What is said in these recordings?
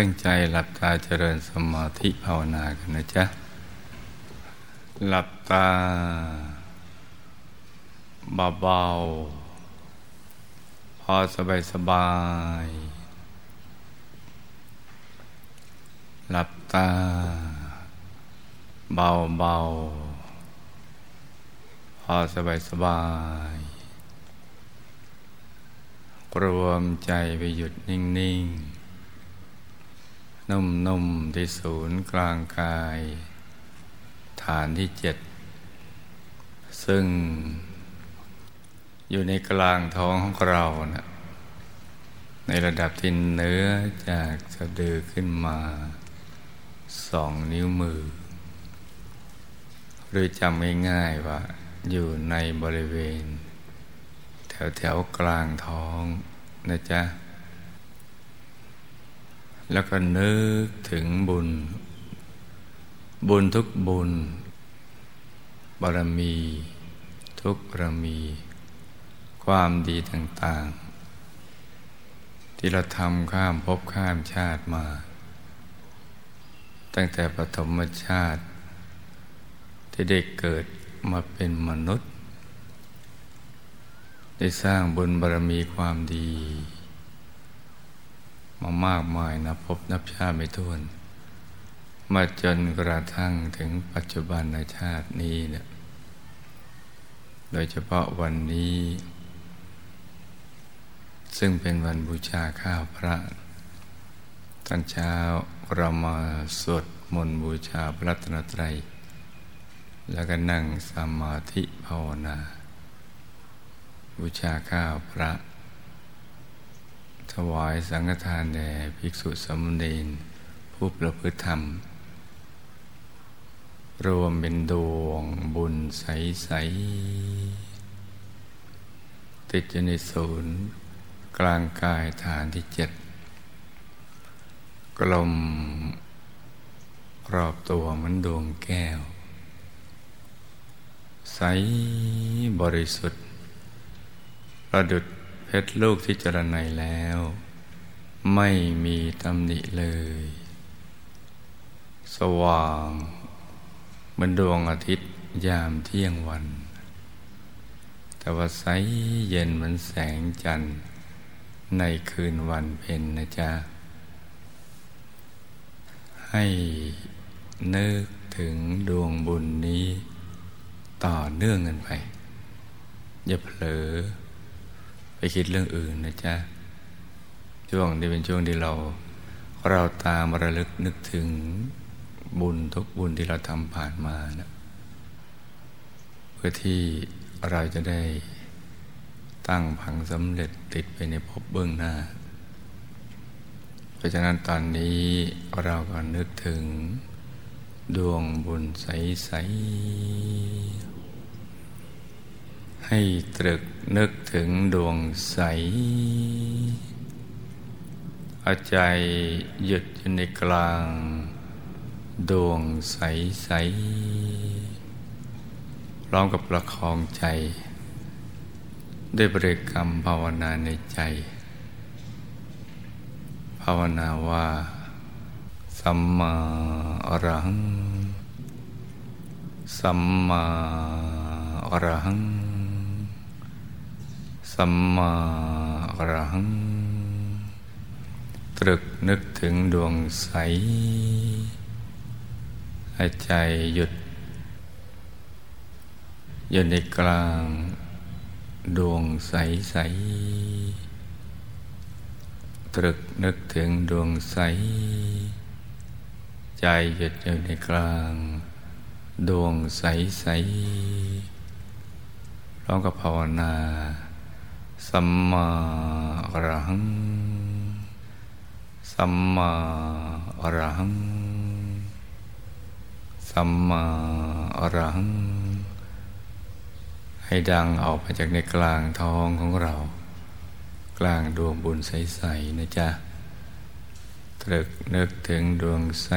ตั้งใจหลับตาเจริญสมาธิภาวนากันนะจ๊ะ หลับตาเบาๆ พอสบายสบาย หลับตาเบาๆ พอสบายสบายรวมใจไปหยุดนิ่ง ๆ นุ่มๆที่ศูนย์กลางกาย ฐานที่เจ็ด ซึ่งอยู่ในกลางท้องของเรานะในระดับที่เนื้อจากสะดือขึ้นมาสองนิ้วมือ หรือจำง่ายๆว่า อยู่ในบริเวณ แถวแถวกลางท้องนะจ๊ะ แล้วก็นึกถึงบุญ บุญทุกบุญ บารมี ทุกบารมี ความดีต่าง ๆ ที่เราทำข้ามภพข้ามชาติมา ตั้งแต่ปฐมชาติ ที่ได้เกิดมาเป็นมนุษย์ ได้สร้างบุญบารมีความดี มามากมายนับพบนับชาติไม่ถ้วน มาจนกระทั่งถึงปัจจุบันในชาตินี้เนี่ยโดยเฉพาะวันนี้ ซึ่งเป็นวันบูชาข้าวพระตอนเช้าเรามาสวดมนต์บูชาพระรัตนตรัย แล้วก็นั่งสมาธิภาวนา บูชาข้าวพระ วายสังฆทานแด่ภิกษุสมณีนผู้ประพฤติธรรม รวมเป็นดวงบุญใส ๆ ติดอยู่ในศูนย์ กลางกายฐานที่เจ็ด กลมรอบตัวเหมือนดวงแก้ว ใสบริสุทธิ์ ประดุด เพชรลูกที่จรนัยแล้ว ไม่มีตำหนิเลย สว่างเหมือนดวงอาทิตย์ยามเที่ยงวัน แต่ว่าใสเย็นเหมือนแสงจันทร์ ในคืนวันเพ็ญนะจ๊ะ ให้นึกถึงดวงบุญนี้ ต่อเนื่องกันไป อย่าเผลอ ไปคิดเรื่องอื่นนะจ๊ะ ช่วงนี้เป็นช่วงที่เรา เราตามระลึกนึกถึงบุญทุกบุญที่เราทำผ่านมานะเพื่อที่เราจะได้ตั้งพังสำเร็จติดไปในภพเบื้องหน้า เพราะฉะนั้นตอนนี้เราก็นึกถึงดวงบุญใสๆ ให้ตรึกนึกถึงดวงใส เอาใจหยุดอยู่ในกลาง ดวงใสใสพร้อมกับประคองใจ ด้วยบริกรรมภาวนาในใจ ภาวนาว่า สัมมาอรัง สัมมาอรัง สัมมาอรหัง ตรึกนึกถึงดวงใสหายใจหยุด อยู่ในกลาง ดวงใสใส ตรึกนึกถึงดวงใส ใจหยุดอยู่ในกลาง ดวงใสใสร้องกับภาวนา สัมมาอรหัง สัมมาอรหัง สัมมาอรหัง ให้ดังออกมาจากในกลางท้องของเรา กลางดวงบุญใส ๆ นะจ๊ะ ตรึกนึกถึงดวงใส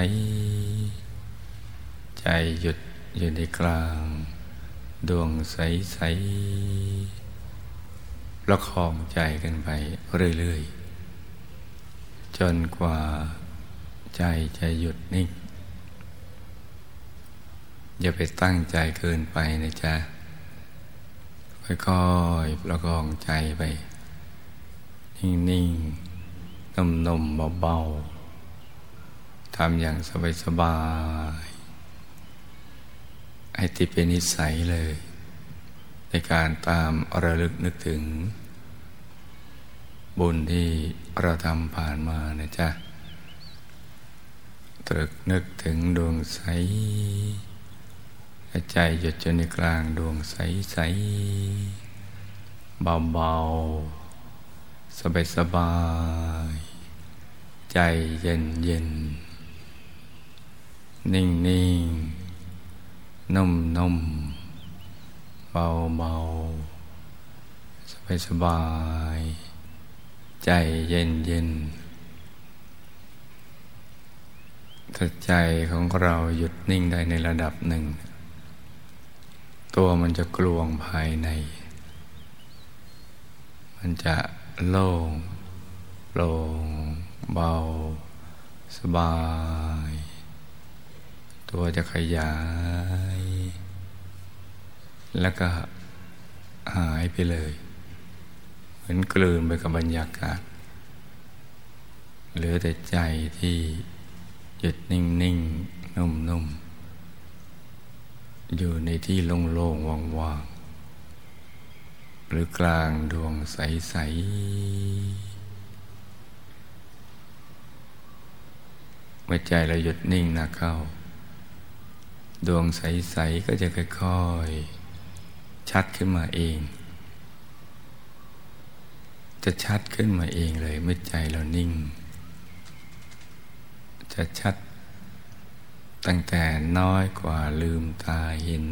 ใจหยุดอยู่ในกลาง ดวงใส ๆ ประคองใจกันไปเรื่อยๆ จนกว่าใจจะหยุดนิ่ง อย่าไปตั้งใจเกินไปนะจ๊ะ ค่อยๆ ประคองใจไป นิ่งๆนุ่มๆเบาๆทำอย่างสบายๆให้ติดเป็นนิสัยเลย ในการตามระลึกนึกถึง บุญที่เราทำผ่านมานะจ๊ะ ตรึกนึกถึงดวงใส ใจหยุดจนในกลางดวงใสใสเบาๆ สบายสบาย ใจเย็นเย็น นิ่งนิ่งนุ่มนุ่ม เบาเบาสบายสบาย ใจเย็นเย็นถ้าใจของเราหยุดนิ่งได้ในระดับหนึ่ง ตัวมันจะกลวงภายใน มันจะโล่งโปร่งเบา สบาย ตัวจะขยาย แล้วก็หายไปเลย เหมือนกลืนไปกับบรรยากาศ เหลือแต่ใจที่หยุดนิ่งนิ่งนุ่มนุ่มอยู่ในที่โล่งโล่งว่างว่างหรือกลางดวงใสใสเมื่อใจเราหยุดนิ่งนะเข้า ดวงใสใสก็จะค่อย ๆ ชัดขึ้นมาเอง จะชัดขึ้นมาเองเลยเมื่อใจเรานิ่ง จะชัดตั้งแต่น้อยกว่าลืมตาเห็น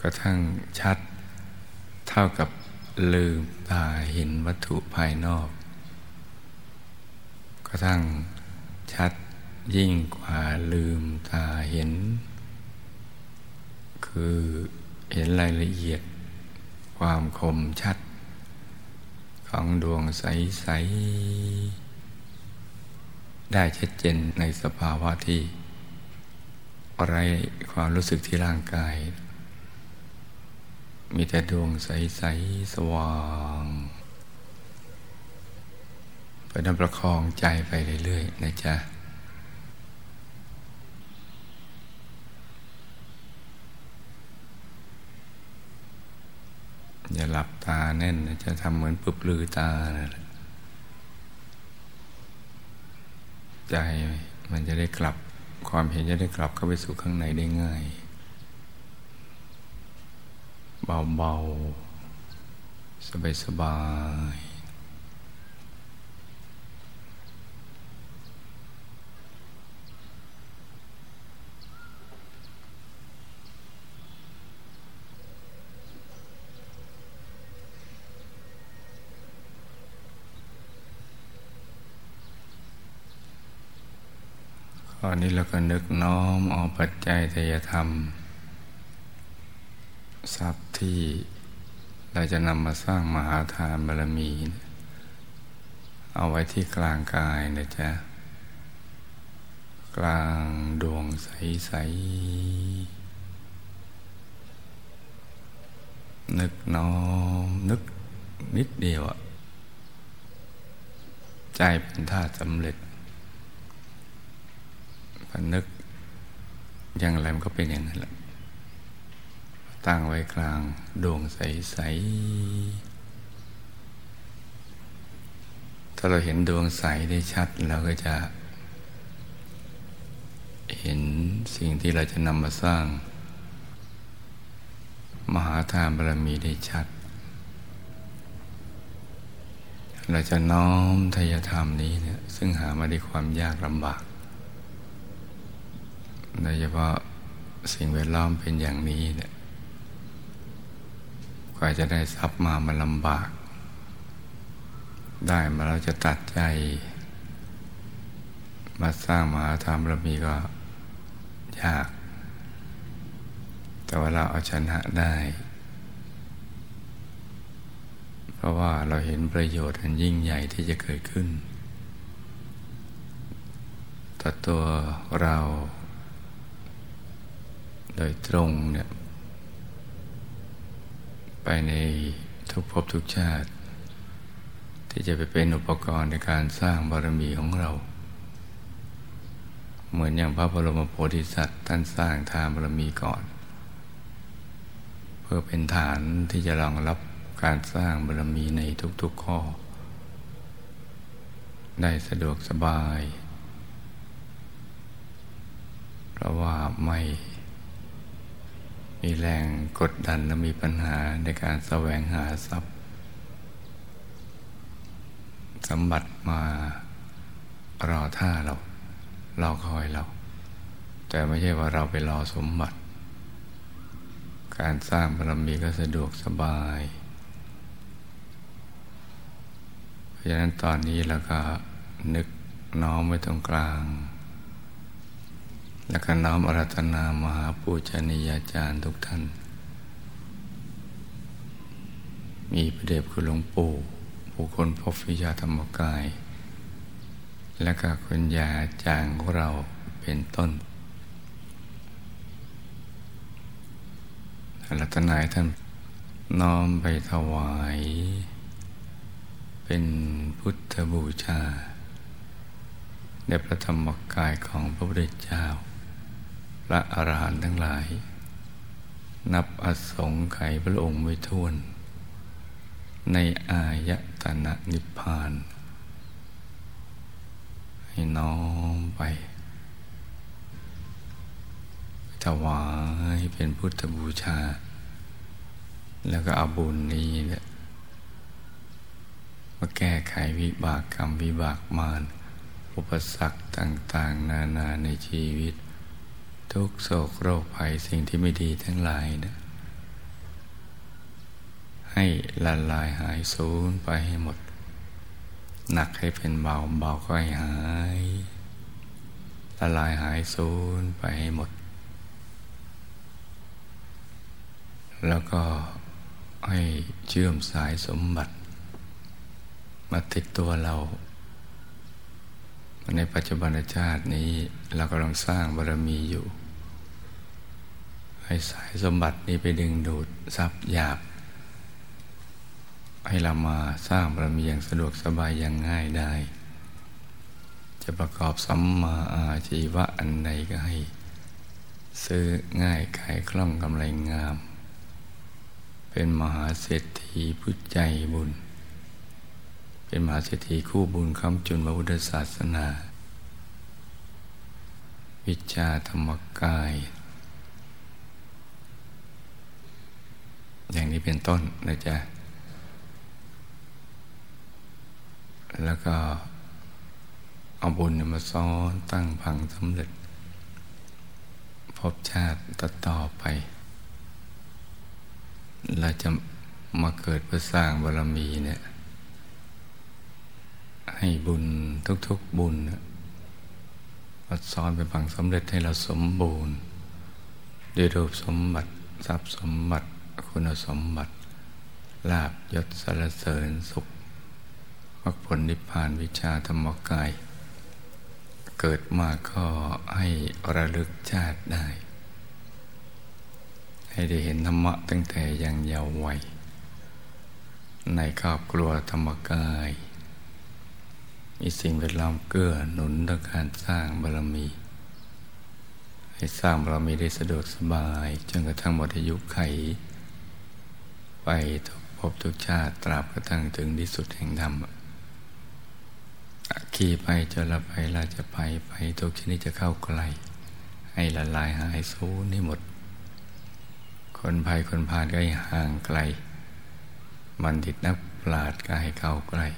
กระทั่งชัดเท่ากับลืมตาเห็นวัตถุภายนอก กระทั่งชัดยิ่งกว่าลืมตาเห็น คือเห็นรายละเอียดความคมชัด ของดวงใส ๆ ได้ชัดเจนในสภาวะที่อะไรความรู้สึกที่ร่างกาย มีแต่ดวงใส ๆ สว่างไปนำประคองใจไปเรื่อย ๆ นะจ๊ะ จะหลับตาแน่น จะทำเหมือนปุบลือตา ใจมันจะได้กลับความเห็นจะได้กลับเข้าไปสู่ข้างในได้ง่าย เบาๆ สบายๆ ตอนนี้เราก็นึกน้อมเอาปัจจัยทยธรรม ทรัพย์ที่เราจะนำมาสร้างมหาทานบารมี เอาไว้ที่กลางกายนะจ๊ะ กลางดวงใส ๆ นึกน้อมนึกนิดเดียวใจเป็นธาตุสำเร็จ นึกอย่างไรมันก็เป็นอย่างนั้นแหละ ตั้งไว้กลางดวงใส ๆ ถ้าเราเห็นดวงใสได้ชัดเราก็จะ เห็นสิ่งที่เราจะนำมาสร้าง มหาทานบารมีได้ชัด เราจะน้อมทยธรรมนี้เนี่ยซึ่งหามาด้วยความยากลำบาก โดยเฉพาะสิ่งแวดล้อมเป็นอย่างนี้เนี่ยกว่าจะได้ทรัพย์มามันลำบาก ได้มาเราจะตัดใจ มาสร้างมหาธรรมเรามีก็ยาก แต่ว่าเราเอาชนะได้ เพราะว่าเราเห็นประโยชน์อันยิ่งใหญ่ที่จะเกิดขึ้นต่อตัวเรา โดยตรงเนี่ยไปในทุกภพทุกชาติ ที่จะไปเป็นอุปกรณ์ในการสร้างบารมีของเรา เหมือนอย่างพระบรมโพธิสัตว์ท่านสร้างทานบารมีก่อน เพื่อเป็นฐานที่จะรองรับการสร้างบารมีในทุกๆข้อ ได้สะดวกสบาย เพราะว่าไม่ มีแรงกดดันและมีปัญหาในการแสวงหาทรัพย์ สมบัติมารอท่าเรารอคอยเรา แต่ไม่ใช่ว่าเราไปรอสมบัติ การสร้างบารมีก็สะดวกสบาย เพราะฉะนั้นตอนนี้เราก็นึกน้อมไว้ตรงกลาง และก็น้อมอารัธนามหาปูชนียาจารย์ทุกท่าน มีพระเดชคุณหลวงปู่ผู้คนพบวิชาธรรมกาย และก็คุณยาจางของเราเป็นต้นรัตนายท่านน้อมไปถวาย เป็นพุทธบูชาในพระธรรมกายของพระพุทธเจ้า ระอรหันต์ทั้งหลาย นับอสงไขยพระองค์ไม่ท้วน ในอายตนะนิพพาน ให้น้อมไปถวายเป็นพุทธบูชา แล้วก็เอาบุญนี้เนี่ยมาแก้ไขวิบากกรรมวิบากมารอุปสรรคต่าง ๆ นานาในชีวิต ทุกโศกโรคภัยสิ่งที่ไม่ดีทั้งหลายนะให้ละลายหายสูญไปให้หมด หนักให้เป็นเบาเบาก็ให้หาย ละลายหายสูญไปให้หมด แล้วก็ให้เชื่อมสายสมบัติ มาติดตัวเรา ในปัจจุบันชาตินี้เรากำลังสร้างบารมีอยู่ ให้สายสมบัตินี้ไปดึงดูดทรัพย์หยาบ ให้เรามาสร้างบารมีอย่างสะดวกสบายอย่างง่ายได้ จะประกอบสัมมาอาชีวะอันใดก็ให้ ซื้อง่ายขายคล่องกำไรงาม เป็นมหาเศรษฐีผู้ใจบุญ เป็นมหาเศรษฐีคู่บุญคำจุนพระพุทธศาสนา วิชาธรรมกาย อย่างนี้เป็นต้นนะจ๊ะ แล้วก็เอาบุญมาซ้อนตั้งพังสำเร็จ พบชาติต่อต่อไป เราจะมาเกิดเพื่อสร้างบารมีเนี่ย ให้บุญทุกๆบุญวัดซ้อนเป็นพังสำเร็จให้เราสมบูรณ์ด้วยรูปสมบัติทรัพย์สมบัติคุณสมบัติลาบยศสารเสริญสุขมรรคผลนิพพานวิชาธรรมกาย เกิดมาก็ให้ระลึกชาติได้ ให้ได้เห็นธรรมะตั้งแต่ยังเยาว์วัยในครอบครัวธรรมกาย มีสิ่งแวดล้อมเกื้อหนุนต่อการสร้างบารมี ให้สร้างบารมีได้สะดวกสบาย จนกระทั่งหมดอายุไข ไปทุกภพทุกชาติตราบกระทั่งถึงที่สุดแห่งธรรมขี่ไปจนละไปเราจะไปไปทุกชนิดจะเข้าใกล้ให้ละลายหายสูญให้หมด คนภัยคนพาลก็ให้ห่างไกลบัณฑิตนักปราชญ์ก็ให้เข้าใกล้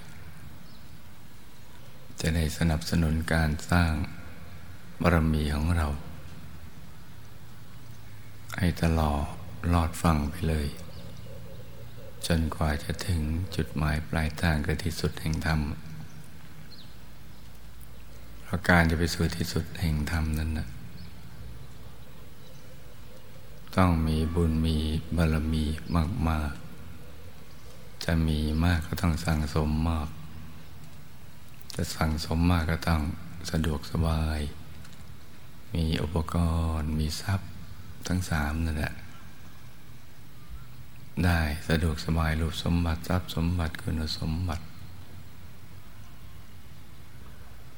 จะได้สนับสนุนการสร้างบารมีของเรา ให้ตลอดลอดฟังไปเลย จนกว่าจะถึงจุดหมายปลายทางคือที่สุดแห่งธรรมเพราะการจะไปสู่ที่สุดแห่งธรรมนั้นนะต้องมีบุญมีบารมีมาก ๆ จะมีมากก็ต้องสั่งสมมาก จะสั่งสมมากก็ต้องสะดวกสบาย มีอุปกรณ์ มีทรัพย์ทั้งสามนั่นแหละ ได้สะดวกสบายรูปสมบัติทรัพย์สมบัติคุณสมบัติ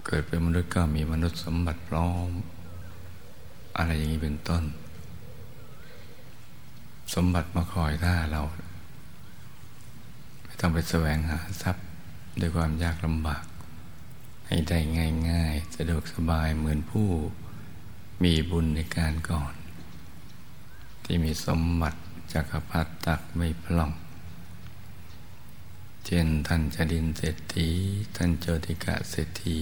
เกิดเป็นมนุษย์ก็มีมนุษย์สมบัติพร้อม อะไรอย่างนี้เป็นต้น สมบัติมาคอยท่าเรา ไม่ต้องไปแสวงหาทรัพย์ด้วยความยากลำบาก ให้ได้ง่าย ๆ สะดวกสบายเหมือนผู้มีบุญในการก่อน ที่มีสมบัติจักรพรรดิตักไม่พล่อง เช่นท่านจดินเศรษฐีท่านโจติกะเศรษฐี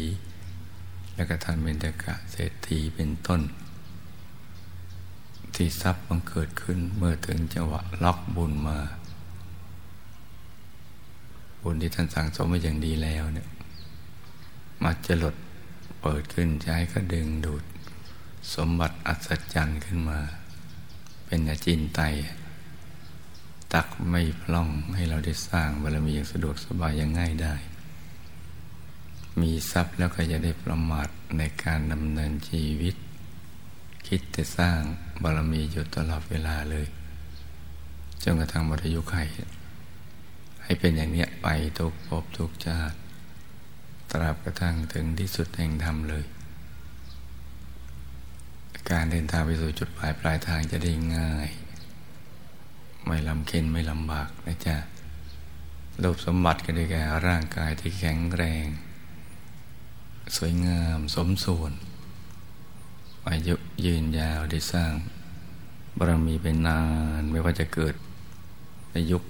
และก็ท่านเบญจกะเศรษฐีเป็นต้น ที่ทรัพย์บังเกิดขึ้นเมื่อถึงจังหวะล็อกบุญมา บุญที่ท่านสั่งสมไว้อย่างดีแล้วเนี่ย มาจะหลดเปิดขึ้นใช้ก็ดึงดูด สมบัติอัศจรรย์ขึ้นมา เป็นอาจินไต ตักไม่พล่องให้เราได้สร้างบารมีอย่างสะดวกสบายอย่างง่ายได้ มีทรัพย์แล้วก็จะได้ประมาทในการดำเนินชีวิต คิดแต่สร้างบารมีอยู่ตลอดเวลาเลยจนกระทั่งมรยุไขให้เป็นอย่างเนี้ยไปทุกภพทุกชาติ ตราบกระทั่งถึงที่สุดแห่งธรรมเลย การเดินทางไปสู่จุดปลายปลายทางจะได้ง่าย ไม่ลำเค็นไม่ลำบากนะจ๊ะรูปสมบัติก็ได้แก่ร่างกายที่แข็งแรง สวยงามสมส่วน อายุยืนยาวได้สร้างบารมีเป็นนานไม่ว่าจะเกิดในยุค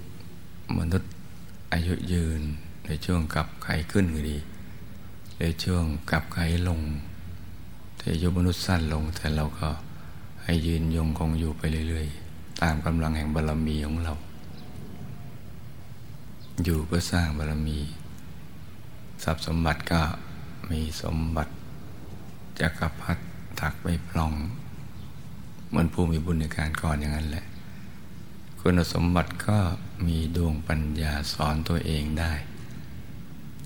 มนุษย์อายุยืนในช่วงกับไขขึ้นก็ดี ในช่วงกลับไขลงแต่ยุมนุษย์สั้นลง แต่เราก็ให้ยืนยงคงอยู่ไปเรื่อยๆ ตามกำลังแห่งบารรมีของเรา อยู่เพื่อสร้างบารรมี ทรัพย์สมบัติก็มีสมบัติจักรพรรดิถักไม่พลอง เหมือนผู้มีบุญในการก่อนอย่างนั้นแหละ คุณสมบัติก็มีดวงปัญญาสอนตัวเองได้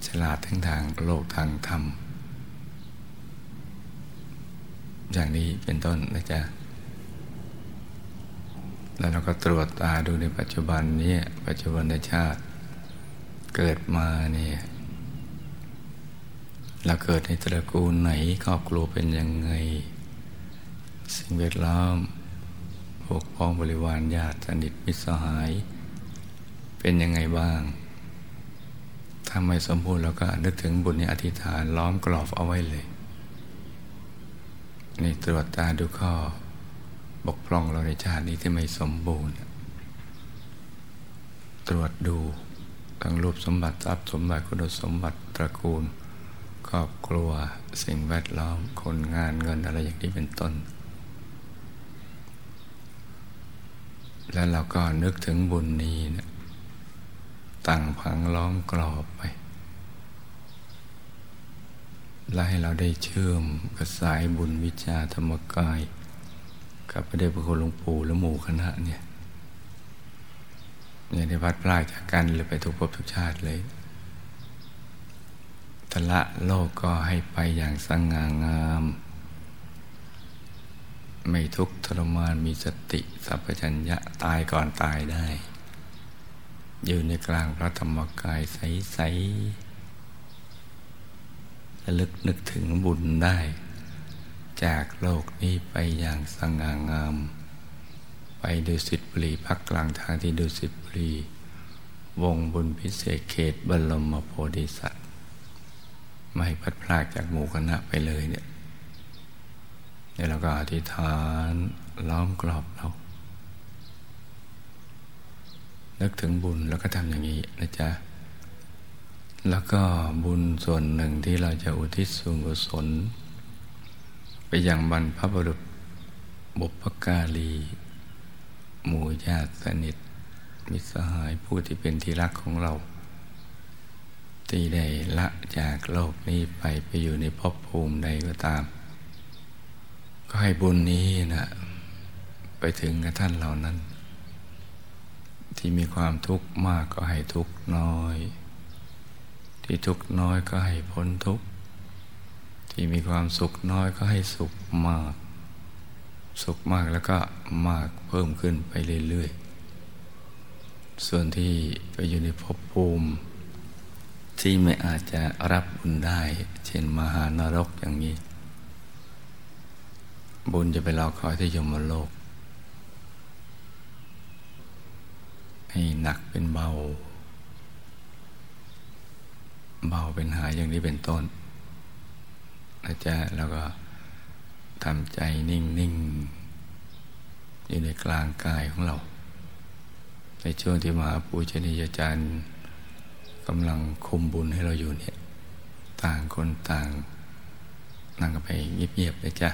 ฉลาดทั้งทางโลกทางธรรม อย่างนี้เป็นต้นนะจ๊ะ แล้วเราก็ตรวจตาดูในปัจจุบันนี้ปัจจุบันชาติ เกิดมาเนี่ยเราเกิดในตระกูลไหนครอบครัวเป็นยังไง สิ่งแวดล้อมพวกพ้องบริวารญาติสนิทมิตรสหาย เป็นยังไงบ้าง ถ้าไม่สมบูรณ์เราก็นึกถึงบุญในอธิษฐานล้อมกรอบเอาไว้เลยนี่ตรวจตาดูข้อบกพร่องเราในชาตินี้ที่ไม่สมบูรณ์ ตรวจดูทั้งรูปสมบัติทรัพย์สมบัติคุณสมบัติตระกูล ครอบครัวสิ่งแวดล้อมคนงานเงินอะไรอย่างนี้เป็นต้น แล้วเราก็นึกถึงบุญนี้นะ ตั้งพังล้อมกรอบไป และให้เราได้เชื่อมกระสายบุญวิชาธรรมกาย กับพระเดชพระคุณหลวงปู่และหมู่คณะเนี่ยเนี่ยได้พัดพลาดจากกันเลยไปทุกภพทุกชาติเลยทละโลกก็ให้ไปอย่างสง่างาม ไม่ทุกข์ทรมานมีสติ สัพพัญญะตายก่อนตายได้ อยู่ในกลางพระธรรมกายใสๆระลึกนึกถึงบุญได้ จากโลกนี้ไปอย่างสง่างาม ไปดูสิทธิบรีพักกลางทางที่ดูสิทธิบรี วงบุญพิเศษเขตบรมโพธิสัตว์ ไม่พัดพลากจากหมู่คณะไปเลยเนี่ยเนี่ยเราก็อธิษฐานล้อมกรอบเรา นึกถึงบุญแล้วก็ทำอย่างนี้นะจ๊ะ แล้วก็บุญส่วนหนึ่งที่เราจะอุทิศส่วนกุศล ไปยังบรรพบุรุษบุพการีหมู่ญาติสนิท มิสหายผู้ที่เป็นที่รักของเรา ที่ได้ละจากโลกนี้ไปไปอยู่ในภพภูมิใดก็ตาม ก็ให้บุญนี้นะไปถึงกับท่านเหล่านั้น ที่มีความทุกข์มากก็ให้ทุกข์น้อย ที่ทุกข์น้อยก็ให้พ้นทุกข์ ที่มีความสุขน้อยก็ให้สุขมาก สุขมากแล้วก็มากเพิ่มขึ้นไปเรื่อยๆ ส่วนที่ไปอยู่ในภพภูมิ ที่ไม่อาจจะรับบุญได้ เช่นมหานรกอย่างนี้ บุญจะไปรอคอยที่ยมโลก ให้หนักเป็นเบา เบาเป็นหายอย่างนี้เป็นต้นนะจ๊ะแล้วก็ทำใจนิ่งๆอยู่ในกลางกายของเรา ในช่วงที่มหาปูชนียาจารย์กำลังคุมบุญให้เราอยู่เนี่ย ต่างคนต่าง นั่งกันไปเงียบๆเลยจ้ะ